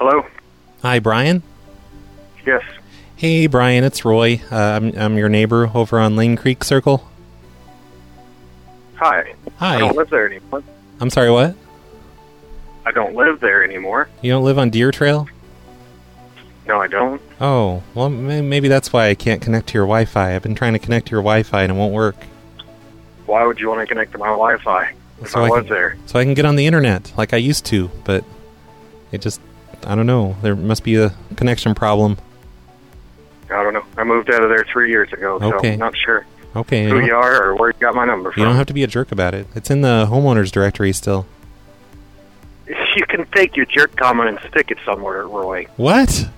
Hello? Hi, Brian. Yes. Hey, Brian, it's Roy. Uh, I'm, I'm your neighbor over on Lane Creek Circle. Hi. Hi. I don't live there anymore. I'm sorry, what? I don't live there anymore. You don't live on Deer Trail? No, I don't. Oh, well, may- maybe that's why I can't connect to your Wi-Fi. I've been trying to connect to your Wi-Fi and it won't work. Why would you want to connect to my Wi-Fi if So I I was can- there? So I can get on the internet like I used to, but it just, I don't know. There must be a connection problem. I don't know. I moved out of there three years ago, so Okay. I'm not sure Okay. who you you are or where you got my number you don't have to be a jerk about it. It's in the homeowners directory still. You can take your jerk comment and stick it somewhere, Roy. What?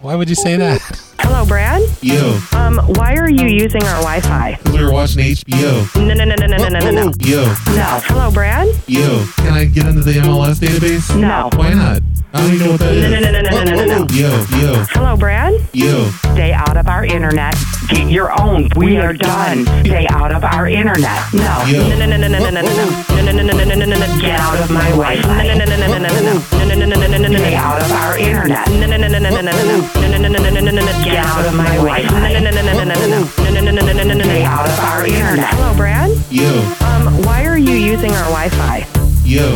Why would you say that? Hello, Brad. Yo, Um, why are you using our Wi-Fi? because we were watching HBO. No, no, no, no, no, no, no, no, no. Yo, No. Hello, Brad. yo, can I get into the MLS database? No. Why not? I don't even know what that is. No, no, no, no, no, no, no, no. Yo, yo, Hello, Brad. yo. Stay out of our internet. Get your own. We are done. Stay out of our internet. No. Yo. No, no, no, no, no, no, no, no, no, no, no, no, no, no, no, no, no. Get out of my Wi-Fi. No, no, no, no, no, no, no, no, no, no, no, no, no, no, no, Stay no. out of our internet. No, no, no, no, no, no, no, no, no, no, no, no, no, no, no, no, no. Get out of my Wi-Fi. No, no, no, no, no, no, no, no, no, no, no, no, no, no, no, Stay out of our internet. Hello, Brad. Yo, Um, why are you using our Wi-Fi? yo.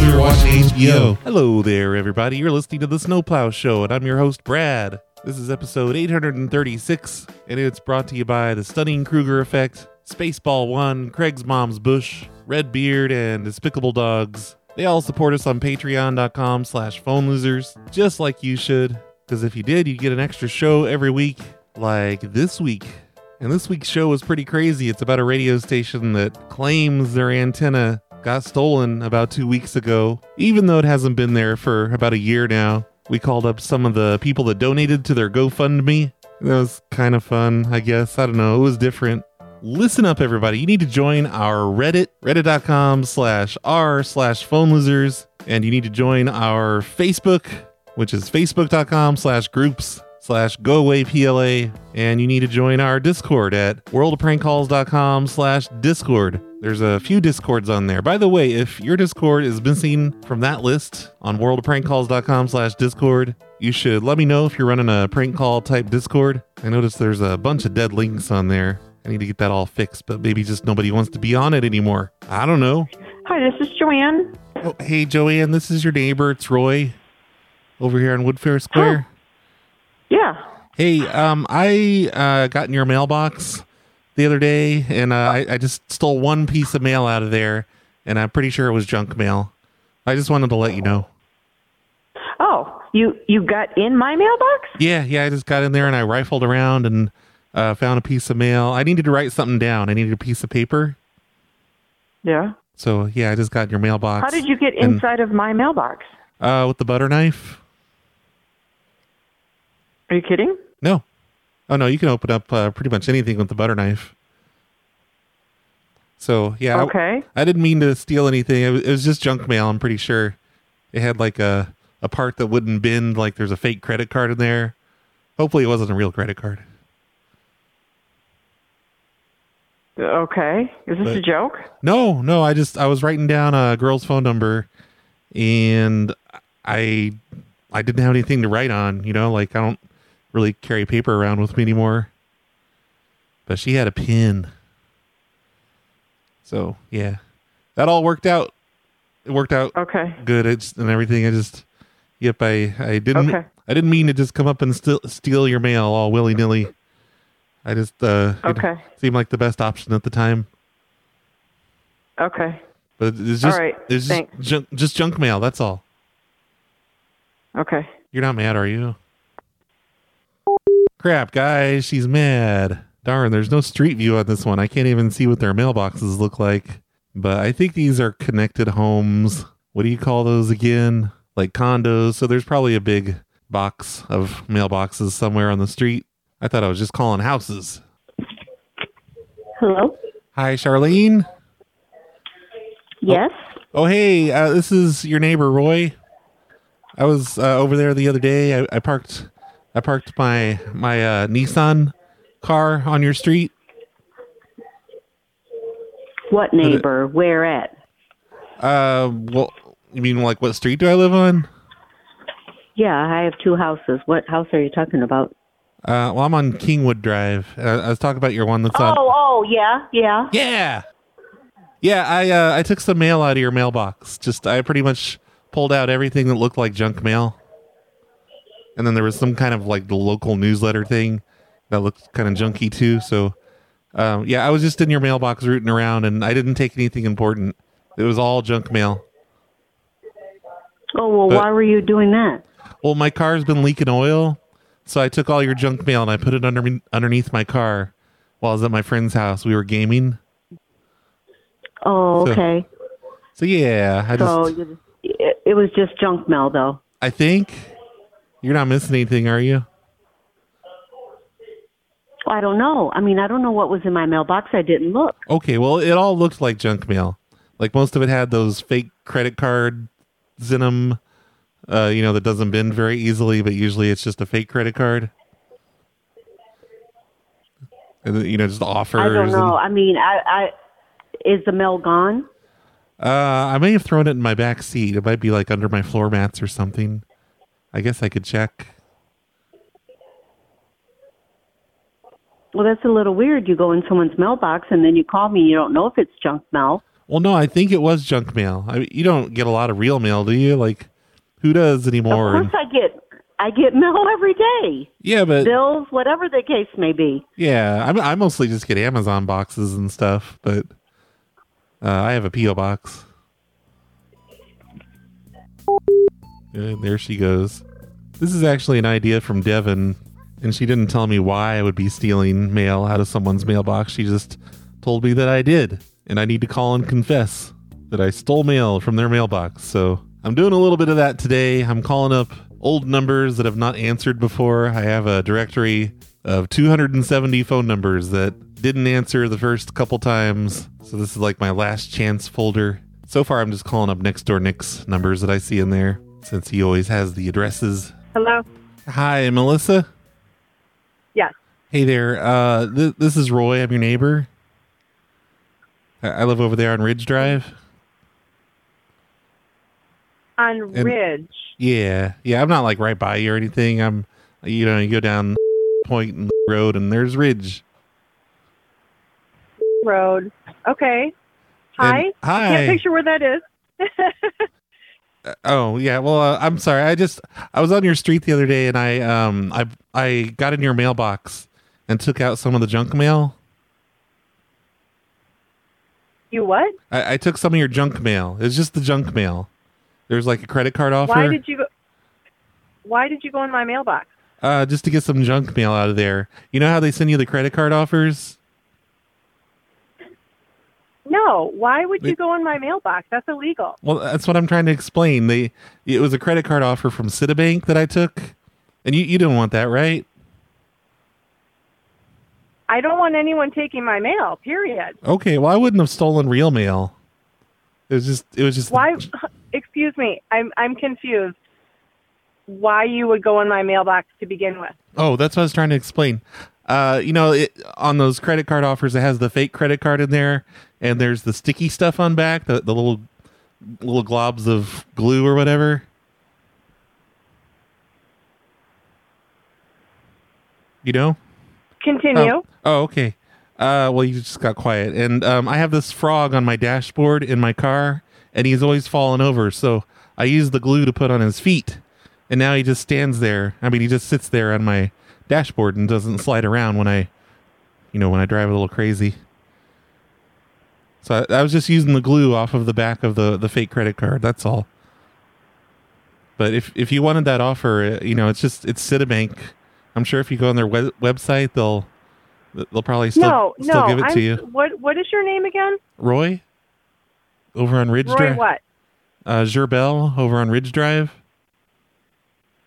We were watching HBO. Hello there, everybody. You're listening to the Snowplow Show, and I'm your host, Brad. This is episode 836, and it's brought to you by the Stunning Kruger Effect, Spaceball One, Craig's Mom's Bush, Red Beard, and Despicable Dogs. They all support us on patreon.com slash phone losers, just like you should, because if you did, you'd get an extra show every week, like this week. And this week's show is pretty crazy. It's about a radio station that claims their antenna got stolen about two weeks ago, even though it hasn't been there for about a year now. We called up some of the people that donated to their GoFundMe. That was kind of fun, I guess. I don't know. It was different. Listen up, everybody. You need to join our Reddit, reddit.com slash r slash phone losers. And you need to join our Facebook, which is facebook.com slash groups slash go away PLA. And you need to join our Discord at worldofprankcalls.com slash Discord. There's a few Discords on there. By the way, if your Discord is missing from that list on worldofprankcalls.com slash Discord, you should let me know if you're running a prank call type Discord. I noticed there's a bunch of dead links on there. I need to get that all fixed, but maybe just nobody wants to be on it anymore. I don't know. Hi, this is Joanne. Oh, hey, Joanne, this is your neighbor. It's Roy over here on Woodfair Square. Yeah. Hey, um, I uh, got in your mailbox the other day, and uh, I, I just stole one piece of mail out of there, and I'm pretty sure it was junk mail. I just wanted to let you know. Oh, you you got in my mailbox? Yeah, yeah, I just got in there and I rifled around and uh, found a piece of mail. I needed to write something down. I needed a piece of paper. Yeah. So yeah, I just got in your mailbox. How did you get and, inside of my mailbox? Uh, with the butter knife. Are you kidding? No. Oh no, you can open up uh, pretty much anything with the butter knife. So yeah, I- Okay. I, didn't mean to steal anything. It was, it was just junk mail. I'm pretty sure it had like a a part that wouldn't bend. Like there's a fake credit card in there. Hopefully, it wasn't a real credit card. Okay. Is this But- a joke? No, no. I just I was writing down a girl's phone number, and I I didn't have anything to write on. You know, like I don't really carry paper around with me anymore. But she had a pin. So yeah, that all worked out. It worked out Okay. good. It's and everything. I just yep. I I didn't Okay. I didn't mean to just come up and steal steal your mail all willy nilly. I just uh it Okay. seemed like the best option at the time. Okay. But it's just All right, it's just junk, just junk mail. That's all. Okay. You're not mad, are you? Crap, guys, she's mad. Darn, there's no street view on this one. I can't even see what their mailboxes look like. But I think these are connected homes. What do you call those again? Like condos. So there's probably a big box of mailboxes somewhere on the street. I thought I was just calling houses. Hello? Hi, Charlene. Yes? Oh, hey, uh, this is your neighbor Roy. I was uh, over there the other day. I, I parked, I parked my my uh, Nissan car on your street. What neighbor? Where at? Uh, well, you mean like what street do I live on? Yeah, I have two houses. What house are you talking about? Uh, well, I'm on Kingwood Drive. Uh, I was talking about your one that's on. Oh, oh, yeah, yeah. Yeah. Yeah, I uh, I took some mail out of your mailbox. Just I pretty much pulled out everything that looked like junk mail. And then there was some kind of like the local newsletter thing that looked kind of junky too. So um, yeah, I was just in your mailbox rooting around and I didn't take anything important. It was all junk mail. Oh, well, But- why were you doing that? Well, my car's been leaking oil, so I took all your junk mail and I put it under underneath my car while I was at my friend's house. We were gaming. Oh, So- okay. So yeah, I So just it, it was just junk mail, though. I think you're not missing anything, are you? I don't know. I mean, I don't know what was in my mailbox. I didn't look. Okay, well, it all looked like junk mail. Like most of it had those fake credit card Zinum, uh, you know, that doesn't bend very easily, but usually it's just a fake credit card. And you know, just offers. I don't know. and- I mean, I, I is the mail gone? uh, I may have thrown it in my back seat. It might be like under my floor mats or something. I guess I could check. Well, that's a little weird. You go in someone's mailbox and then you call me. You don't know if it's junk mail. Well, no, I think it was junk mail. I you don't get a lot of real mail, do you? Like, who does anymore? Of course, I get I get mail every day. yeah, but Bills, whatever the case may be. Yeah, I, I mostly just get Amazon boxes and stuff, but uh, I have a PO box. And there she goes. This is actually an idea from Devin, and she didn't tell me why I would be stealing mail out of someone's mailbox. She just told me that I did, and I need to call and confess that I stole mail from their mailbox. So I'm doing a little bit of that today. I'm calling up old numbers that have not answered before. I have a directory of 270 phone numbers that didn't answer the first couple times. So this is like my last chance folder. So far, I'm just calling up next door Nick's numbers that I see in there since he always has the addresses. Hello? Hi, Melissa. Yes. Hey there. Uh, th- this is Roy. I'm your neighbor. I-, I live over there on Ridge Drive. On And- Ridge. Yeah, yeah. I'm not like right by you or anything. I'm, you know, you go down Point and Road, and there's Ridge. Road. Okay. Hi. And- hi. Can't picture where that is. Oh yeah, well uh, I'm sorry. I just I was on your street the other day and I um I I got in your mailbox and took out some of the junk mail. you what? I, I took some of your junk mail. It's just the junk mail. There's like a credit card offer. Why did you go? Why did you go in my mailbox? uh just to get some junk mail out of there. You know how they send you the credit card offers? No. Why would you go in my mailbox? That's illegal. Well, that's what I'm trying to explain. They it was a credit card offer from Citibank that I took. And you you didn't want that, right? I don't want anyone taking my mail. Period. Okay, well I wouldn't have stolen real mail. It was just it was just Why? Excuse me. I'm I'm confused. Why you would go in my mailbox to begin with? Oh, that's what I was trying to explain. Uh, you know, it, on those credit card offers, it has the fake credit card in there, and there's the sticky stuff on back, the, the little little globs of glue or whatever. You know? Continue. Oh, oh, okay. Uh, well, you just got quiet, and um, I have this frog on my dashboard in my car, and he's always falling over. So I use the glue to put on his feet, and now he just stands there. I mean, he just sits there on my dashboard and doesn't slide around when I, you know, when I drive a little crazy. So I, I was just using the glue off of the back of the the fake credit card. That's all. But if if you wanted that offer, uh, you know, it's just it's Citibank. I'm sure if you go on their web- website, they'll they'll probably still no, still no. give it I'm, to you. What What is your name again? Roy, over on Ridge Roy. Drive. What? Uh, Gerbel over on Ridge Drive.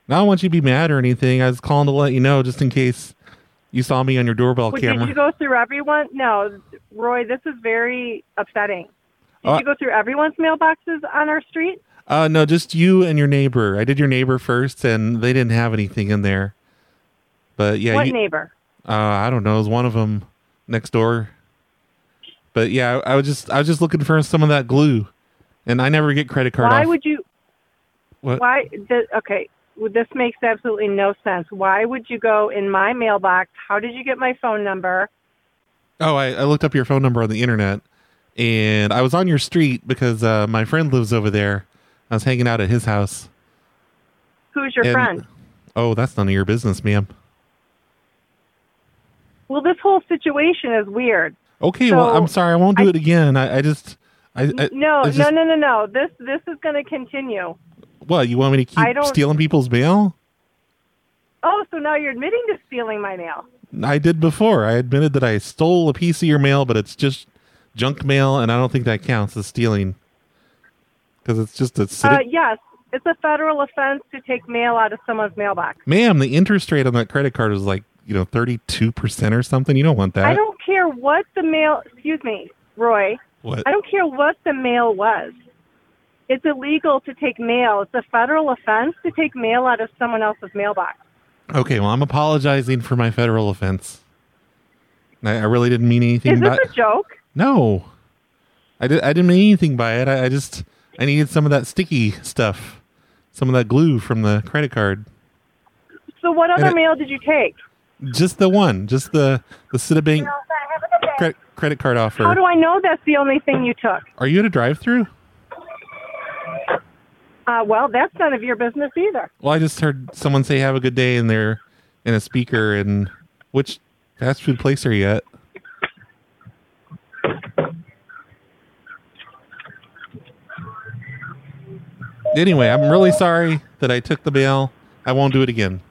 I don't want you to be mad or anything. I was calling to let you know just in case you saw me on your doorbell Well, camera. Did you go through everyone? No, Roy. This is very upsetting. Did Uh, you go through everyone's mailboxes on our street? Uh, no, just you and your neighbor. I did your neighbor first, and they didn't have anything in there. But yeah, what you, neighbor? uh, I don't know. It was one of them next door. But yeah, I, I was just I was just looking for some of that glue, and I never get credit card Why off. would you? What? Why? The, okay. This makes absolutely no sense. Why would you go in my mailbox? How did you get my phone number? Oh, I, I looked up your phone number on the internet, and I was on your street because uh, my friend lives over there. I was hanging out at his house. Who's your and- friend? Oh, that's none of your business, ma'am. Well, this whole situation is weird. Okay, well, I'm sorry. I won't do I- it again. I, I just, I, I no, it's no, no, no, no. This this is going to continue. What you want me to keep stealing people's mail? Oh, so now you're admitting to stealing my mail. I did before. I admitted that I stole a piece of your mail, but it's just junk mail, and I don't think that counts as stealing because it's just a. Uh, yes, it's a federal offense to take mail out of someone's mailbox. Ma'am, the interest rate on that credit card is like you know thirty two percent or something. You don't want that. I don't care what the mail. Excuse me, Roy. What? I don't care what the mail was. It's illegal to take mail. It's a federal offense to take mail out of someone else's mailbox. Okay, well, I'm apologizing for my federal offense. I, I really didn't mean anything. Is this by- a joke? No, I did. I didn't mean anything by it. I, I just I needed some of that sticky stuff, some of that glue from the credit card. So what other it- mail did you take? Just the one, just the the Citibank credit credit card offer. How do I know that's the only thing you took? Are you at a drive-through? Uh, well, that's none of your business either. Well, I just heard someone say "Have a good day" in there in a speaker. And which fast food place are you at? Anyway, I'm really sorry that I took the bail. I won't do it again.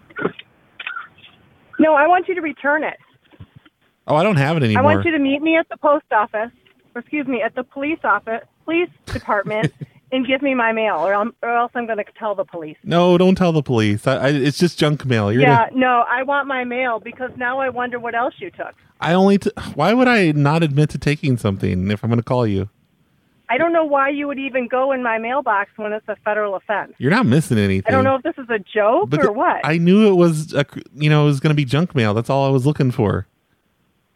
No, I want you to return it. Oh, I don't have it anymore. I want you to meet me at the post office, excuse me, at the police office, police department, and give me my mail, or, I'm, or else I'm going to tell the police. No, don't tell the police. I, I, it's just junk mail. You're yeah, gonna- no, I want my mail because now I wonder what else you took. I only. T- why would I not admit to taking something if I'm going to call you? I don't know why you would even go in my mailbox when it's a federal offense. You're not missing anything. I don't know if this is a joke Because or what. I knew it was, a, you know, it was going to be junk mail. That's all I was looking for.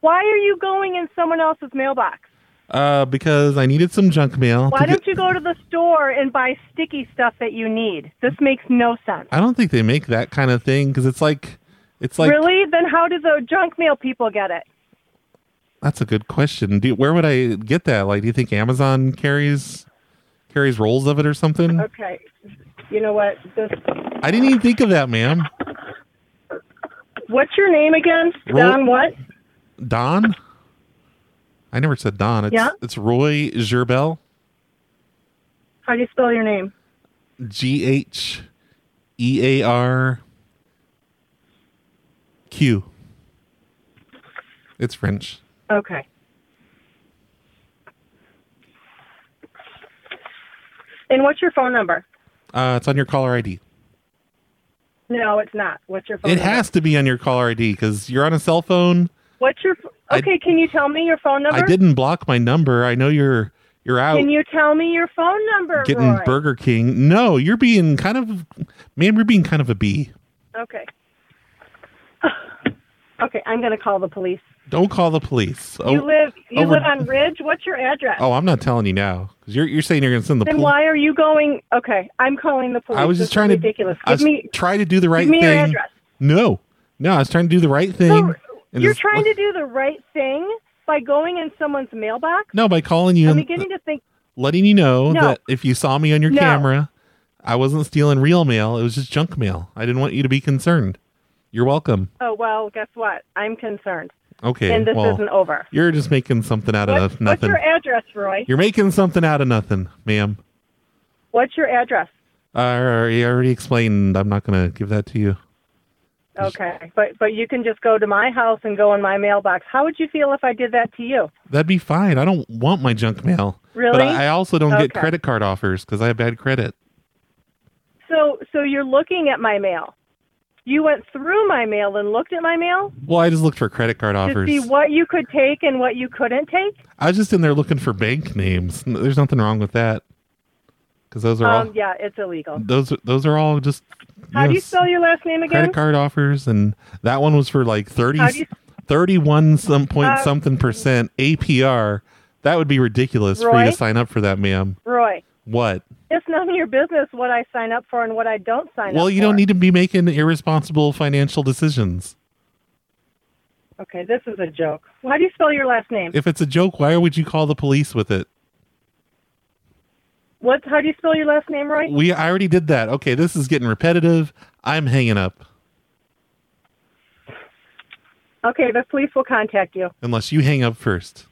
Why are you going in someone else's mailbox? Uh, because I needed some junk mail. Why don't get- you go to the store and buy sticky stuff that you need? This makes no sense. I don't think they make that kind of thing because it's like, it's like. really? Then how do the junk mail people get it? That's a good question. Do, where would I get that? Like, do you think Amazon carries carries rolls of it or something? Okay. You know what? This, I didn't even think of that, ma'am. what's your name again? Roll- Don what? Don. I never said Don. It's, Yeah? it's Roy Gerbel. How do you spell your name? G H E A R Q. It's French. Okay. And what's your phone number? Uh, it's on your caller ID. No, it's not. What's your phone It number? has to be on your caller ID because you're on a cell phone. What's your f- I- Okay, can you tell me your phone number? I didn't block my number. I know you're you're out Can you tell me your phone number, getting Roy? Burger King. No, you're being kind of, man, you're being kind of a bee. Okay. okay, I'm going to call the police. Don't call the police. Oh, you live you over- live on Ridge. What's your address? Oh, I'm not telling you now because you're you're saying you're going to send the then police. why are you going? Okay, I'm calling the police. I was just is trying to ridiculous. I Give was me trying to do the right give me thing. your address. No, no, I was trying to do the right thing. And You're trying to do the right thing by going in someone's mailbox. No, by calling you I'm and beginning to think. letting you know No. that if you saw me on your No. camera, I wasn't stealing real mail. It was just junk mail. I didn't want you to be concerned. You're welcome. Oh well, guess what? I'm concerned, Okay. and this well, isn't over. You're just making something out of what's nothing. your address, Roy? You're making something out of nothing, ma'am. What's your address? I already explained. I'm not going to give that to you. Okay, but but you can just go to my house and go in my mailbox. How would you feel if I did that to you? That'd be fine. I don't want my junk mail. But Really? I I also don't get credit card offers because I have bad credit. So so you're looking at my mail. You went through my mail and looked at my mail Well, I just looked for credit card to offers. see what you could take and what you couldn't take. I was just in there looking for bank names. There's nothing wrong with that because those are Um, all yeah, it's illegal. those those are all just How do you spell your last name again? credit card offers, and that one was for like 30, you- 31 some point Uh, something percent APR. That would be ridiculous for you to sign up for that, ma'am. Roy, What? It's none of your business what I sign up for and what I don't sign up for. Well, you don't need to be making irresponsible financial decisions. Okay, this is a joke. How do you spell your last name? If it's a joke, why would you call the police with it? What? How do you spell your last name, Roy? We I already did that. Okay, this is getting repetitive. I'm hanging up Okay, the police will contact you. unless you hang up first.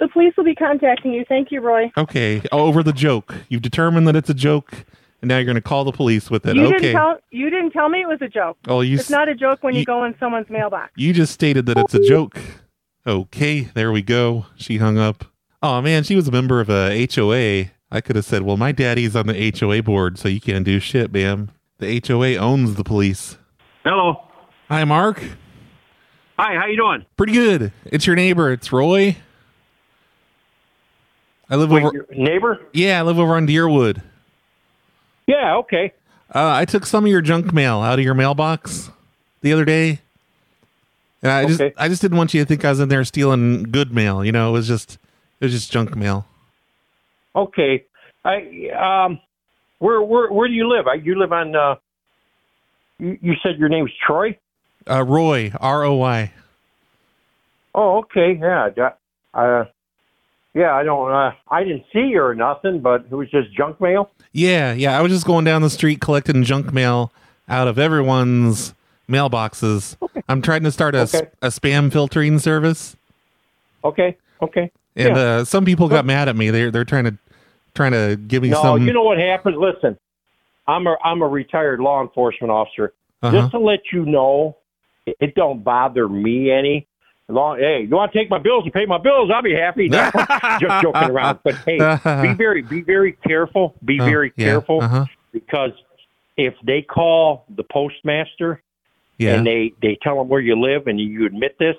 The police will be contacting you. Thank you, Roy. Okay, over the joke. You've determined that it's a joke, and now you're going to call the police with it. You okay. didn't tell you didn't tell me it was a joke. Oh, you it's not a joke when you, you- go in someone's mailbox. You just stated that it's a joke. Okay, there we go. She hung up. Oh man, she was a member of a HOA. I could have said, "Well, my daddy's on the HOA board, so you can't do shit, ma'am." The HOA owns the police. Hello. Hi, Mark. Hi, how you doing? Pretty good. It's your neighbor. It's Roy. I live Wait, over. neighbor? Yeah, I live over on Deerwood. Yeah, okay. Uh, I took some of your junk mail out of your mailbox the other day. And I just I just didn't want you to think I was in there stealing good mail. You know, it was just it was just junk mail. Okay. I um where where where do you live? I, you live on uh you, you said your name's Troy? Uh, Roy R O Y. Oh, okay. Yeah. Uh yeah, I don't uh I didn't see you or nothing, but it was just junk mail. Yeah, yeah. I was just going down the street collecting junk mail out of everyone's mailboxes. I'm trying to start a, Okay. a spam filtering service, Okay. Okay. And Yeah. uh, some people got mad at me. They're they're trying to trying to give me No, some. you know what happened? Listen, I'm a I'm a retired law enforcement officer. Uh-huh. Just to let you know, it, don't bother me any. Long, hey, you want to take my bills and pay my bills? I'll be happy. No, just joking around. But hey, be very be very careful. Be Oh, very yeah, careful uh-huh. because if they call the postmaster yeah. and they they tell them where you live and you admit this,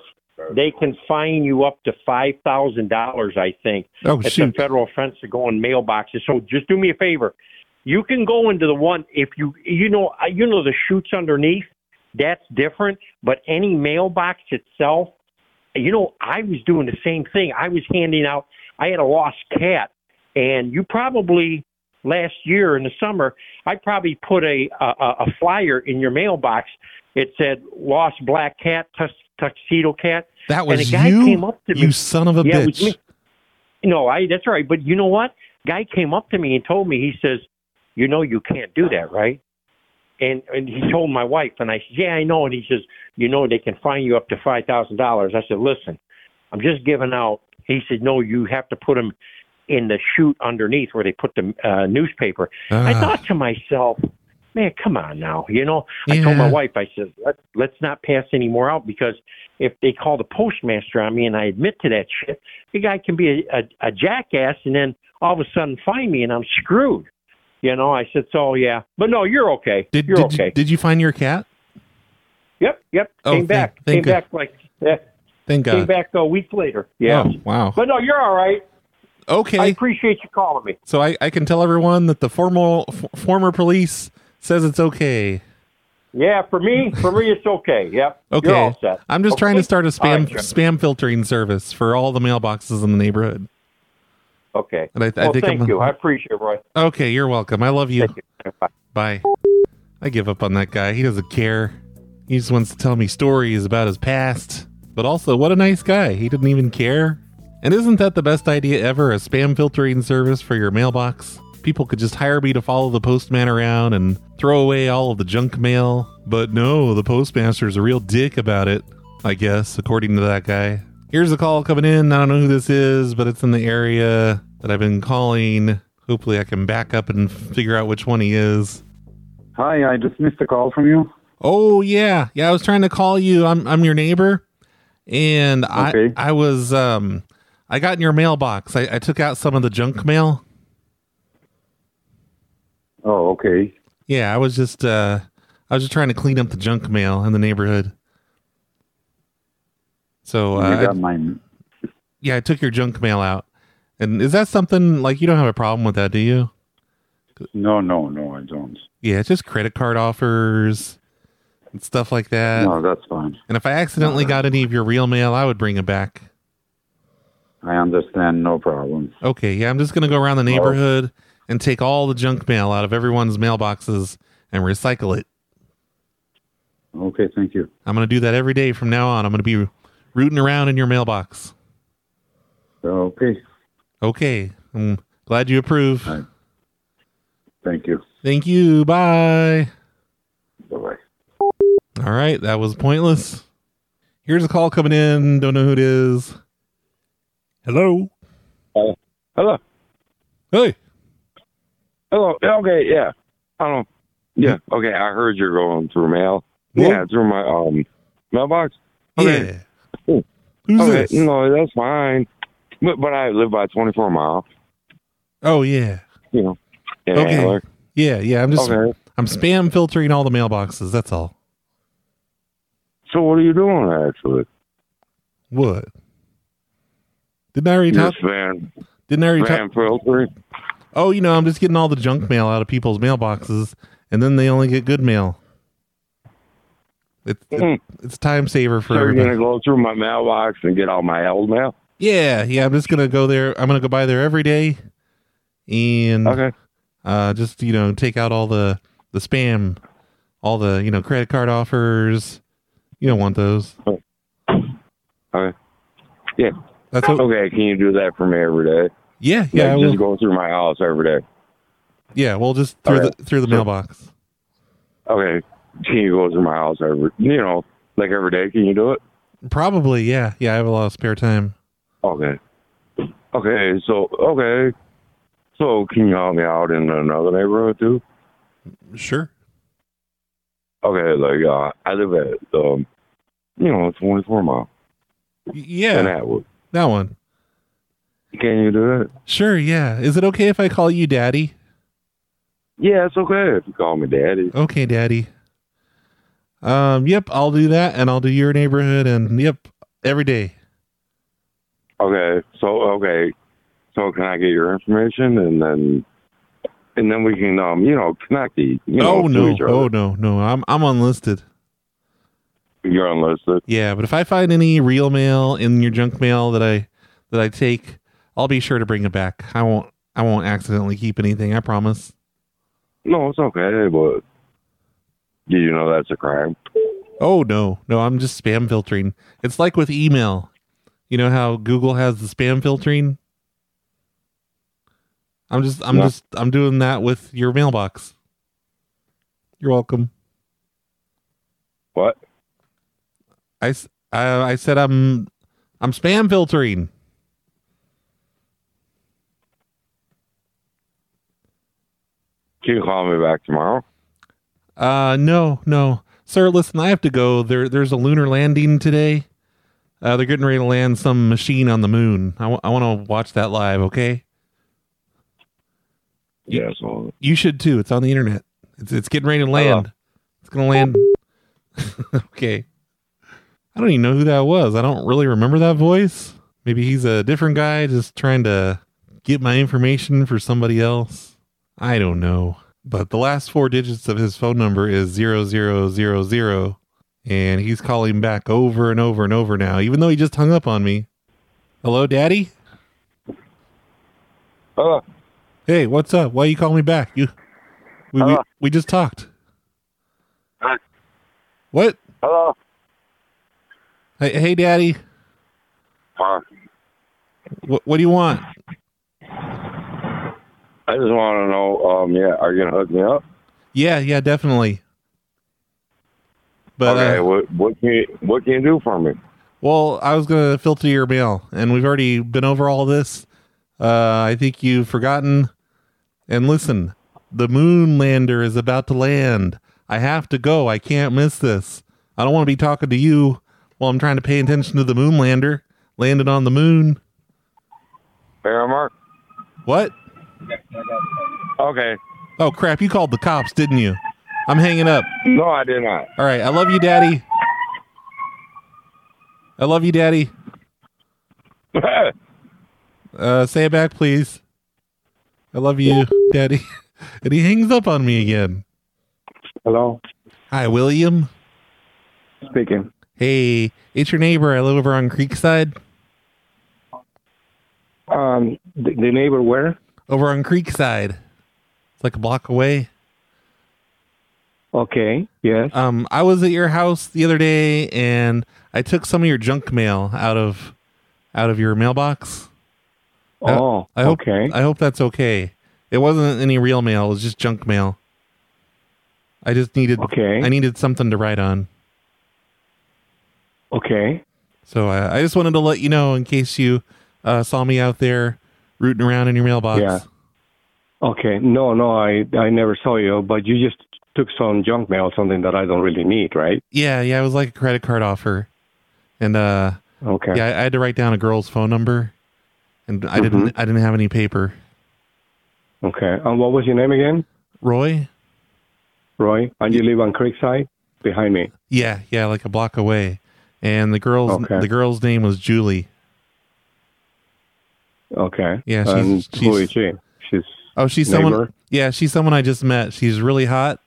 they can fine you up to five thousand dollars. I think. oh It's shoot. a federal offense to go in mailboxes. So just do me a favor. You can go into the one if you you know uh, you know the chutes underneath. That's different. But any mailbox itself, you know, I was doing the same thing. I was handing out. I had a lost cat, and you probably last year in the summer, I probably put a a, a flyer in your mailbox. It said "Lost Black Cat, Tuxedo Cat." That and was a guy you. came up to me. you son of a Yeah, bitch. No, I that's right. But you know what? Guy came up to me and told me, he says, You know you can't do that, right? And and he told my wife and I said, Yeah, I know and he says, You know they can fine you up to five thousand dollars. I said, Listen, I'm just giving out he said, No, you have to put them in the chute underneath where they put the uh, newspaper. I Ah. thought to myself, Man, come on now. You know, I told my wife, I said, Let, let's not pass any more out because if they call the postmaster on me and I admit to that shit, the guy can be a, a, a jackass and then all of a sudden find me and I'm screwed. You know, I said, so yeah, but no, you're okay. Did you're did, okay. you, did you find your cat? yep, yep. Oh, came thank- back. thank came God. back like yeah, Thank God. came back a week later. Yeah. Oh, wow. But no, you're all right. Okay. I appreciate you calling me. So I, I can tell everyone that the formal f- former police says it's okay. Yeah, for me, for me, it's okay. Yep. Okay. You're all set. I'm just trying to start a spam right, spam filtering service for all the mailboxes in the neighborhood. Okay. And I, I well, think thank I'm, you. I appreciate it, Roy. Okay, you're welcome. I love you. You. Bye. Bye. I give up on that guy. He doesn't care. He just wants to tell me stories about his past. But also, what a nice guy. He didn't even care. And isn't that the best idea ever? A spam filtering service for your mailbox? People could just hire me to follow the postman around and throw away all of the junk mail. But no, the postmaster's a real dick about it, I guess, according to that guy. Here's a call coming in. I don't know who this is, but it's in the area that I've been calling. Hopefully, I can back up and figure out which one he is. Hi, I just missed a call from you. Oh yeah, yeah. I was trying to call you. I'm I'm your neighbor, and Okay. I I was um I got in your mailbox. I, I took out some of the junk mail. Oh, okay. Yeah, I was just uh I was just trying to clean up the junk mail in the neighborhood. So uh, got mine. yeah, I took your junk mail out. And is that something like you don't have a problem with that, do you? No, no, no, I don't. Yeah, it's just credit card offers and stuff like that. no, that's fine. And if I accidentally got any of your real mail, I would bring it back. I understand. No problem. Okay, yeah, I'm just gonna go around the neighborhood and take all the junk mail out of everyone's mailboxes and recycle it. Okay, thank you. I'm gonna do that every day from now on. I'm gonna be rooting around in your mailbox. Okay, Okay, I'm glad you approve. thank you. Thank you. Bye. Bye bye. All right, that was pointless. Here's a call coming in. Don't know who it is. Hello. Hello. Hey. Hello. Okay. Yeah. I don't. Yeah. Okay. I heard you're going through mail. Yeah, through my um mailbox. Okay. Yeah. Who's okay. this? No, that's fine. But but I live by 24 mile. Oh yeah. You know. in Okay. Antler. Yeah, yeah. I'm just Okay. I'm spam filtering all the mailboxes. That's all. So what are you doing actually? What? Didn't I already You're talk? spam Didn't I already spam talk? filtering. Oh, you know, I'm just getting all the junk mail out of people's mailboxes, and then they only get good mail. It's it- it's time saver for So you're everybody. gonna go through my mailbox and get all my old mail? Yeah, yeah. I'm just gonna go there. I'm gonna go by there every day, and Okay. uh, just you know, take out all the the spam, all the you know credit card offers. You don't want those. Okay. Yeah. That's okay. Can you do that for me every day? Yeah, yeah. Like, just go through my house every day. Yeah, well, just through Okay. the through the mailbox. Okay. Can you go through my house every, you know, like every day? Can you do it? Probably, yeah, yeah. I have a lot of spare time. Okay. Okay. So, okay. So, can you help me out in another neighborhood too? Sure. Okay. Like, uh, I live at, um, you know, 24 mile. Yeah, In Atwood. that one. Can you do that? Sure, yeah. Is it okay if I call you Daddy? Yeah, it's okay if you call me daddy. Okay, Daddy. Um, yep, I'll do that, and I'll do your neighborhood, and yep, every day. Okay. So, okay. So, can I get your information and then, and then we can, um, you know, connect you know, oh no, oh no, no. I'm I'm unlisted. You're unlisted. Yeah, but if I find any real mail in your junk mail that I that I take, I'll be sure to bring it back. I won't I won't accidentally keep anything. I promise. No, it's okay, but do you know that's a crime? Oh no, no, I'm just spam filtering. It's like with email. You know how Google has the spam filtering? I'm just I'm Yeah. just I'm doing that with your mailbox. You're welcome. What? I I said I'm I'm spam filtering. Can you call me back tomorrow? Uh no, no. Sir, listen, I have to go. There there's a lunar landing today. Uh they're getting ready to land some machine on the moon. I want to watch that live, okay? Yeah, so You should too. It's on the internet. It's it's getting ready to land. It's going to land. okay. I don't even know who that was. I don't really remember that voice. Maybe he's a different guy just trying to get my information for somebody else. I don't know. But the last four digits of his phone number is zero zero zero zero, and he's calling back over and over and over now, even though he just hung up on me. Hello, Daddy. Hello. Hey, what's up? Why you calling me back? You, we we, Hello. we just talked. Hi. What? Hello. Hey, hey, Daddy. Huh? What What do you want? I just want to know, um, yeah, are you gonna hook me up? Yeah, yeah, definitely. But okay, uh, what what can you what can you do for me? well, I was gonna filter your mail, and we've already been over all this. Uh, I think you've forgotten. And listen, the moon lander is about to land. I have to go. I can't miss this. I don't want to be talking to you while I'm trying to pay attention to the moon lander landed on the moon. Fair Mark. What? Okay. Oh crap! You called the cops, didn't you? I'm hanging up. No, I did not. All right. I love you, Daddy. I love you, Daddy. Uh, say it back, please. I love you, Daddy. and he hangs up on me again. Hello. Hi, William. Speaking. Hey, it's your neighbor. I live over on Creekside. Um, the, the neighbor where? Over on Creekside. It's like a block away. Okay. Yes. Um, I was at your house the other day and I took some of your junk mail out of out of your mailbox. I- Oh, I hope, okay. I hope that's okay. It wasn't any real mail. It was just junk mail. I just needed. Okay. I needed something to write on. Okay. So I, I just wanted to let you know in case you uh, saw me out there rooting around in your mailbox. Yeah. Okay. No, no, I I never saw you, but you just took some junk mail, something that I don't really need, right? Yeah, yeah, it was like a credit card offer, and uh, Okay. yeah, I, I had to write down a girl's phone number, and I didn't. Mm-hmm. I didn't have any paper. Okay. And what was your name again? Roy. Roy. And you live on Creekside, behind me. Yeah, yeah, like a block away, and the girl's Okay. the girl's name was Julie. Okay. Yeah, she's- who she's- is she? She's Oh, she's neighbor? someone. Yeah, she's someone I just met. She's really hot,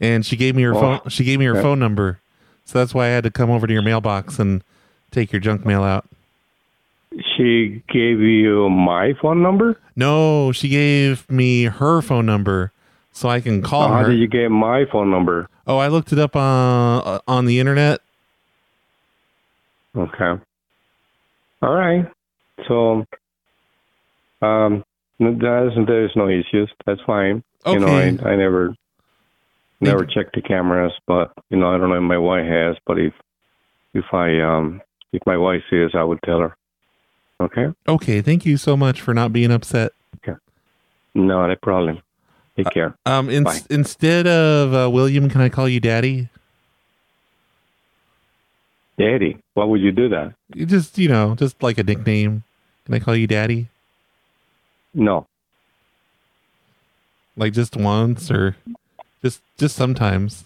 and she gave me her Oh, phone. She gave me her okay. phone number, so that's why I had to come over to your mailbox and take your junk mail out. She gave you my phone number. No, she gave me her phone number so I can call How her. did you get my phone number? oh, I looked it up on uh, on the internet. Okay. All right. So, um, there's there's no issues. That's fine. Okay. You know, I I never never checked the cameras, but you know, I don't know if my wife has, but if if I um if my wife sees, I would tell her. Okay. Okay, thank you so much for not being upset. Okay. No, no problem. Take care. Um, in, instead of uh, William, can I call you Daddy? Daddy, why would you do that? You just you know, just like a nickname. Can I call you Daddy? No. Like just once or just just sometimes.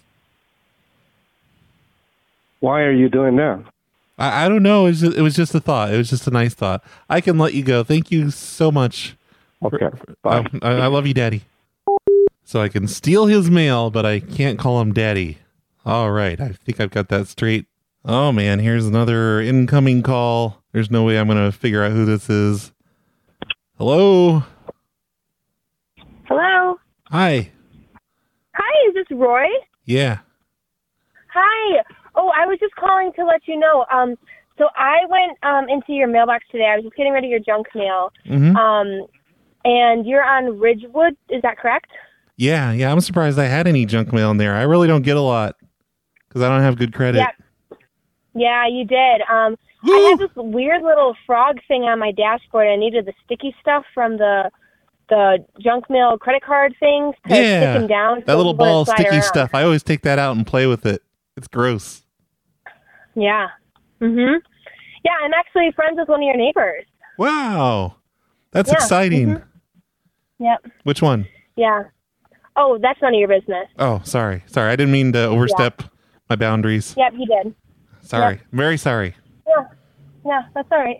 Why are you doing that? I, I don't know. It was, just, it was just a thought. It was just a nice thought. I can let you go. Thank you so much. Okay. I, um, I, I love you, Daddy. So I can steal his mail, but I can't call him Daddy. All right. I think I've got that straight. Oh, man. Here's another incoming call. There's no way I'm going to figure out who this is. Hello. Hello. Hi. Hi, is this Roy? Yeah. Hi. Oh, I was just calling to let you know. Um, so I went um into your mailbox today. I was just getting rid of your junk mail. Mhm. Um, and you're on Ridgewood. Is that correct? Yeah. Yeah. I'm surprised I had any junk mail in there. I really don't get a lot because I don't have good credit. Yep. Yeah, you did. Um, I had this weird little frog thing on my dashboard. I needed the sticky stuff from the the junk mail credit card things to stick them down. so that little ball of sticky around. stuff. I always take that out and play with it. It's gross. Yeah. Mhm. Yeah, I'm actually friends with one of your neighbors. Wow. That's Yeah, exciting. mhm. Yep. Which one? Yeah. Oh, that's none of your business. Oh, sorry. Sorry. I didn't mean to overstep my boundaries. Yep, you did. Sorry. Very sorry. Yeah. That's all right.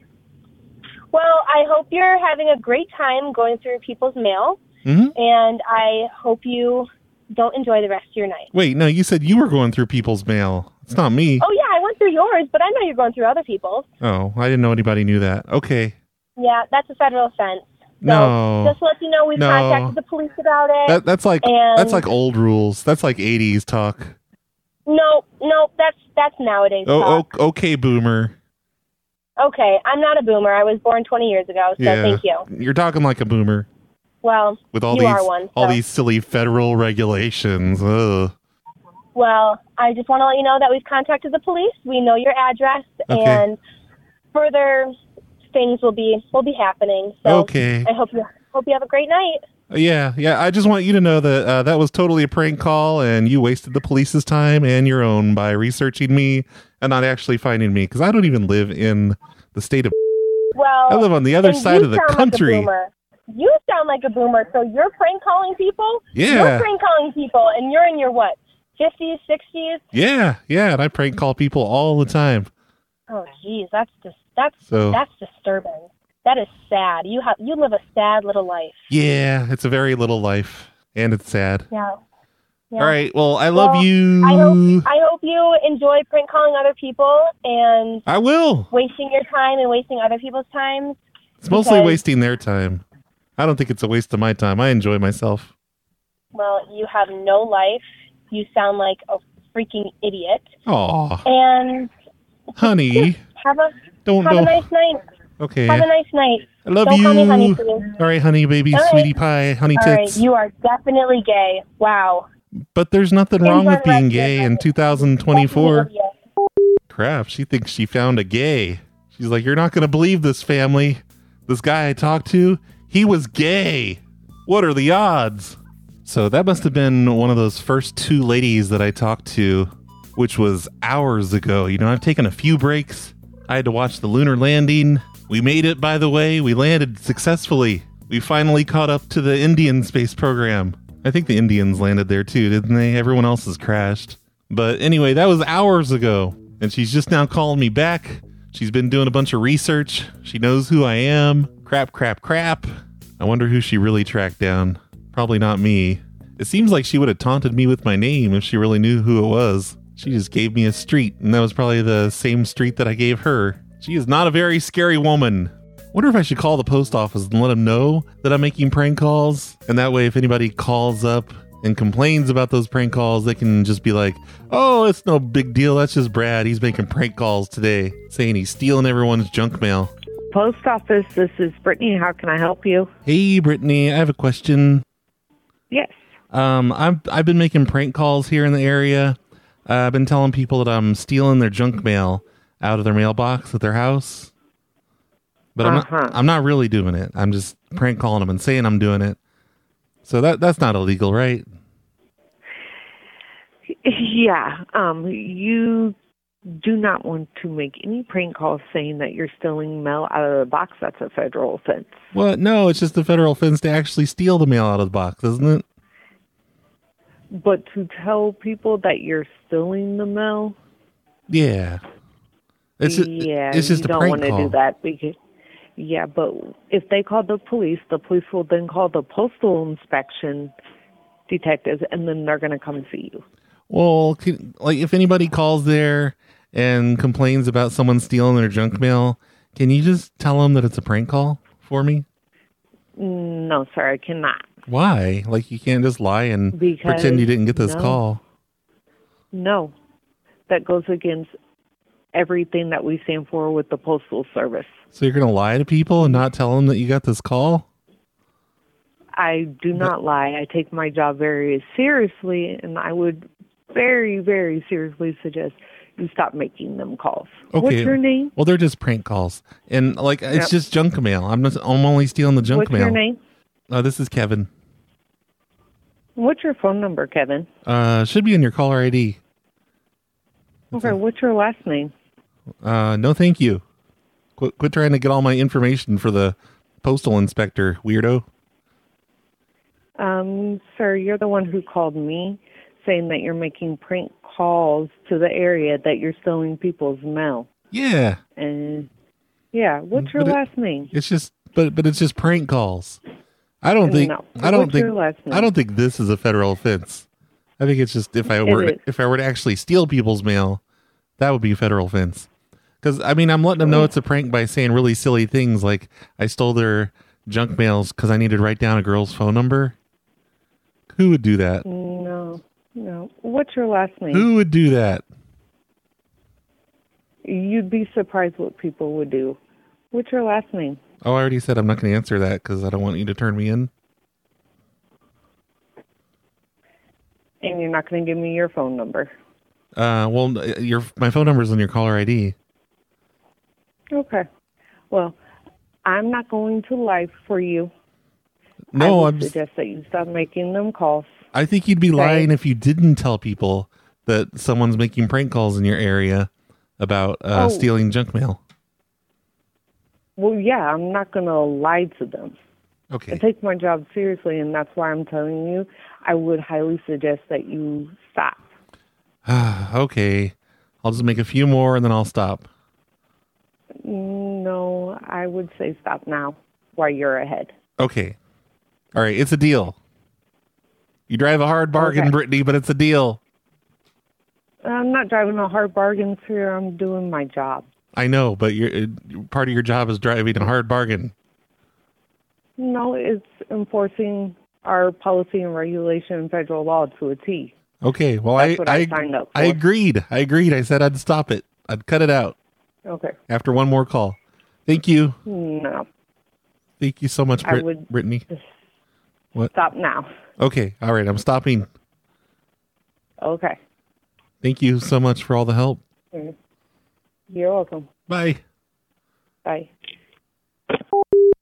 Well, I hope you're having a great time going through people's mail, Mhm. and I hope you don't enjoy the rest of your night. Wait, no, you said you were going through people's mail. It's not me. Oh yeah, I went through yours, but I know you're going through other people's. Oh, I didn't know anybody knew that. Okay. Yeah, that's a federal offense. So No. just let you know, we've No. contacted the police about it. That that's like that's like old rules. That's like 80s talk. no, no, that's that's nowadays. Oh, talk. oh okay, boomer. Okay, I'm not a boomer. I was born 20 years ago, so yeah. thank you. You're talking like a boomer Well, with all you these are one. all these silly federal regulations. Ugh. Well, I just want to let you know that we've contacted the police. We know your address, Okay. and further things will be will be happening. So Okay. I hope you hope you have a great night. Yeah, yeah. I just want you to know that uh, that was totally a prank call, and you wasted the police's time and your own by researching me and not actually finding me because I don't even live in the state of. Well, I live on the other side of the like country. boomer. you sound like a boomer. So you're prank calling people. Yeah. You're prank calling people, and you're in your what? 50s, 60s. Yeah, yeah. And I prank call people all the time. Oh, geez, that's just that's So- that's disturbing. That is sad. You have you live a sad little life. Yeah, it's a very little life, and it's sad. Yeah. Yeah. All right. Well, I love Well, you. I hope I hope you enjoy prank calling other people and I will. wasting your time and wasting other people's time. It's mostly wasting their time. I don't think it's a waste of my time. I enjoy myself. Well, you have no life. You sound like a freaking idiot. Aw, And honey. have a Don't- have don't- a nice night. Okay. Have a nice night. I love Don't you. call me honey, please. All right, honey, baby, All right. sweetie pie, honey All right, tits. you are definitely gay. Wow. But there's nothing wrong with being gay in 2024. Crap, she thinks she found a gay. She's like, You're not going to believe this family. This guy I talked to, he was gay. What are the odds? So that must have been one of those first two ladies that I talked to, which was hours ago. You know, I've taken a few breaks. I had to watch the lunar landing. We made it, by the way. We landed successfully. We finally caught up to the Indian space program. I think the Indians landed there too, didn't they? Everyone else has crashed. But anyway, that was hours ago. And she's just now calling me back. She's been doing a bunch of research. She knows who I am. Crap, crap, crap. I wonder who she really tracked down. Probably not me. It seems like she would have taunted me with my name if she really knew who it was. She just gave me a street, and that was probably the same street that I gave her. She is not a very scary woman. Wonder if I should call the post office and let them know that I'm making prank calls. And that way, if anybody calls up and complains about those prank calls, they can just be like, oh, it's no big deal. That's just Brad. He's making prank calls today, saying he's stealing everyone's junk mail. Post office, this is Brittany. How can I help you? Hey, Brittany, I have a question. Yes. Um, I've I've been making prank calls here in the area. Uh, I've been telling people that I'm stealing their junk mail out of their mailbox at their house. But I'm Uh-huh. not I'm not really doing it. I'm just prank calling them and saying I'm doing it. So that that's not illegal, right? Yeah. Um, you do not want to make any prank calls saying that you're stealing mail out of the box. That's a federal offense. What? No, it's just a federal offense to actually steal the mail out of the box, isn't it? But to tell people that you're stealing the mail, Yeah. It's just, yeah, it's just you a don't prank want to do that because yeah, but if they call the police, the police will then call the postal inspection detectives, and then they're going to come see you. Well, can, like if anybody calls there and complains about someone stealing their junk mail, can you just tell them that it's a prank call for me? No, sir, I cannot. Why? Like you can't just lie and Because- pretend you didn't get this no. call. No, that goes against everything that we stand for with the postal service. So you're gonna lie to people and not tell them that you got this call? I do not lie. I take my job very seriously, and I would very, very seriously suggest you stop making them calls. Okay. What's your name? Well, they're just prank calls, and like it's Yep. just junk mail. I'm just I'm only stealing the junk What's mail. What's your name? Uh, this is Kevin. What's your phone number, Kevin? Uh, should be in your caller ID. Okay, what's your last name? Uh, no, thank you. Quit, quit trying to get all my information for the postal inspector, weirdo. Um, sir, you're the one who called me saying that you're making prank calls to the area that you're stealing people's mail. Yeah, And yeah, what's your But it- last name? it's just, but but it's just prank calls. I don't think. No. I don't think. your last name? I don't think this is a federal offense. I think it's just if I were if I were to actually steal people's mail, that would be a federal offense. Because I mean, I'm letting them know it's a prank by saying really silly things like I stole their junk mails because I needed to write down a girl's phone number. Who would do that? No, no. What's your last name? Who would do that? You'd be surprised what people would do. What's your last name? Oh, I already said I'm not going to answer that because I don't want you to turn me in. And you're not going to give me your phone number. Uh, well, your my phone number is on your caller ID. Okay. Well, I'm not going to lie for you. I No, would I'm. suggest that you stop making them calls. I think you'd be lying if you didn't tell people that someone's making prank calls in your area about uh, Oh. stealing junk mail. Well, yeah, I'm not going to lie to them. Okay. I take my job seriously, and that's why I'm telling you. I would highly suggest that you stop. okay. I'll just make a few more and then I'll stop. No, I would say stop now while you're ahead. Okay. All right. It's a deal. You drive a hard bargain, Okay. Brittany, but it's a deal. I'm not driving a hard bargain here. I'm doing my job. I know, but your uh, part of your job is driving a hard bargain. No, it's enforcing our policy and regulation and federal law to a T. Okay, well, That's I what I I, signed up I agreed. I agreed. I said I'd stop it. I'd cut it out Okay. after one more call. Thank you. No. Thank you so much, I would Brittany. What? Stop now. Okay, all right. I'm stopping. Okay. Thank you so much for all the help. Mm. You're welcome. Bye. Bye.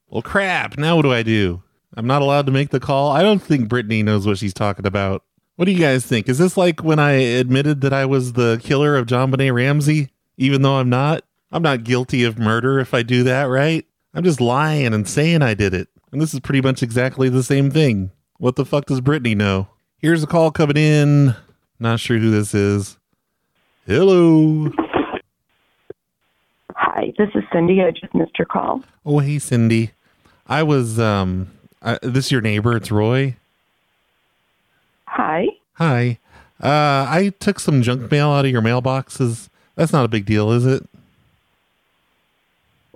Well, crap. Now what do I do? I'm not allowed to make the call. I don't think Brittany knows what she's talking about. What do you guys think? Is this like when I admitted that I was the killer of JonBenét Ramsey, even though I'm not? I'm not guilty of murder if I do that, right? I'm just lying and saying I did it. And this is pretty much exactly the same thing. What the fuck does Brittany know? Here's a call coming in. Not sure who this is. Hello. Hi, this is Cindy. I just missed your call. Oh, hey, Cindy. I was, um, uh, this is your neighbor. It's Roy. Hi. Hi. Uh, I took some junk mail out of your mailboxes. That's not a big deal, is it?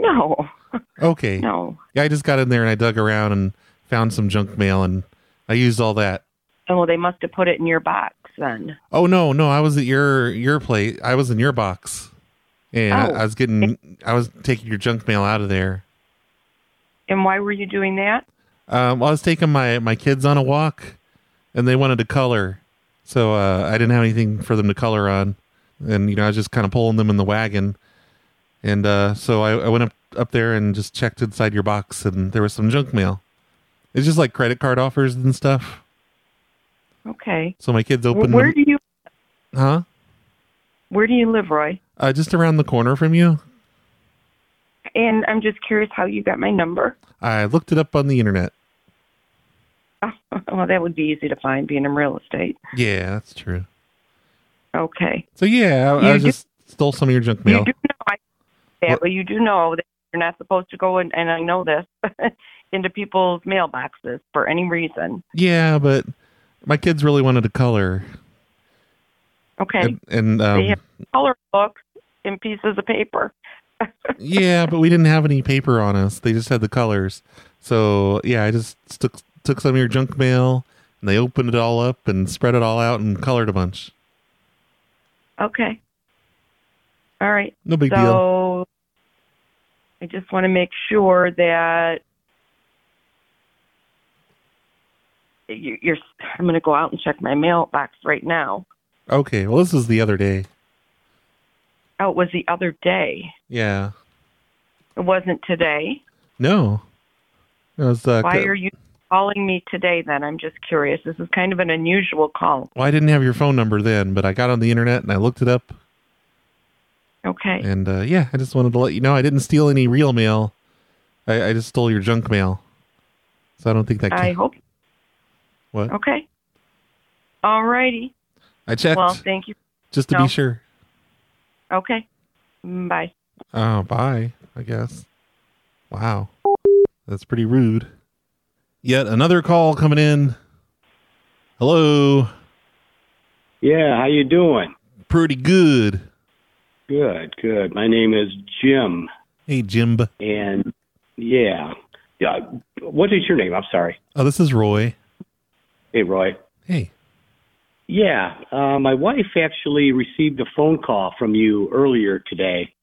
No. Okay. No. Yeah, I just got in there and I dug around and found some junk mail and I used all that. Oh, they must have put it in your box then. Oh no, no, I was at your your place. I was in your box, and I, Oh. I was getting, I was taking your junk mail out of there. And why were you doing that? Um, well, I was taking my my kids on a walk, and they wanted to color, so uh, I didn't have anything for them to color on, and you know I was just kind of pulling them in the wagon, and uh, so I, I went up up there and just checked inside your box, and there was some junk mail. It's just like credit card offers and stuff. Okay. So my kids opened Where them, do you huh? Where do you live, Roy? Uh, just around the corner from you. And I'm just curious how you got my number. I looked it up on the internet. well, that would be easy to find being in real estate. Yeah, that's true. Okay. So yeah, I, I just stole some of your junk You mail. do I, but you do know that you're not supposed to go in, and I know this, into people's mailboxes for any reason. Yeah, but my kids really wanted to color, Okay. and, and um, they have color books and pieces of paper. yeah, but we didn't have any paper on us. They just had the colors. So yeah, I just took took some of your junk mail, and they opened it all up and spread it all out and colored a bunch. Okay. All right. No big so, deal. I just want to make sure that you- you're. I'm going to go out and check my mailbox right now. Okay, well this was the other day. Oh, it was the other day. Yeah, It wasn't today. no, it was. Uh, Why are you calling me today? Then I'm just curious. This is kind of an unusual call. Well, I didn't have your phone number then, but I got on the internet and I looked it up. Okay. And uh, yeah, I just wanted to let you know I didn't steal any real mail. I, I just stole your junk mail. So I don't think that. Can... I hope. What? Okay. All righty. I checked Well, thank you. just to No. be sure. Okay. Mm, Bye. Oh, bye. I guess. Wow, that's pretty rude. Yet another call coming in. Hello. Yeah, how you doing? Pretty good. Good, good. My name is Jim, Hey, Jim. and yeah, yeah. What is your name? I'm sorry. Oh, this is Roy. Hey, Roy. Hey. Yeah, uh, my wife actually received a phone call from you earlier today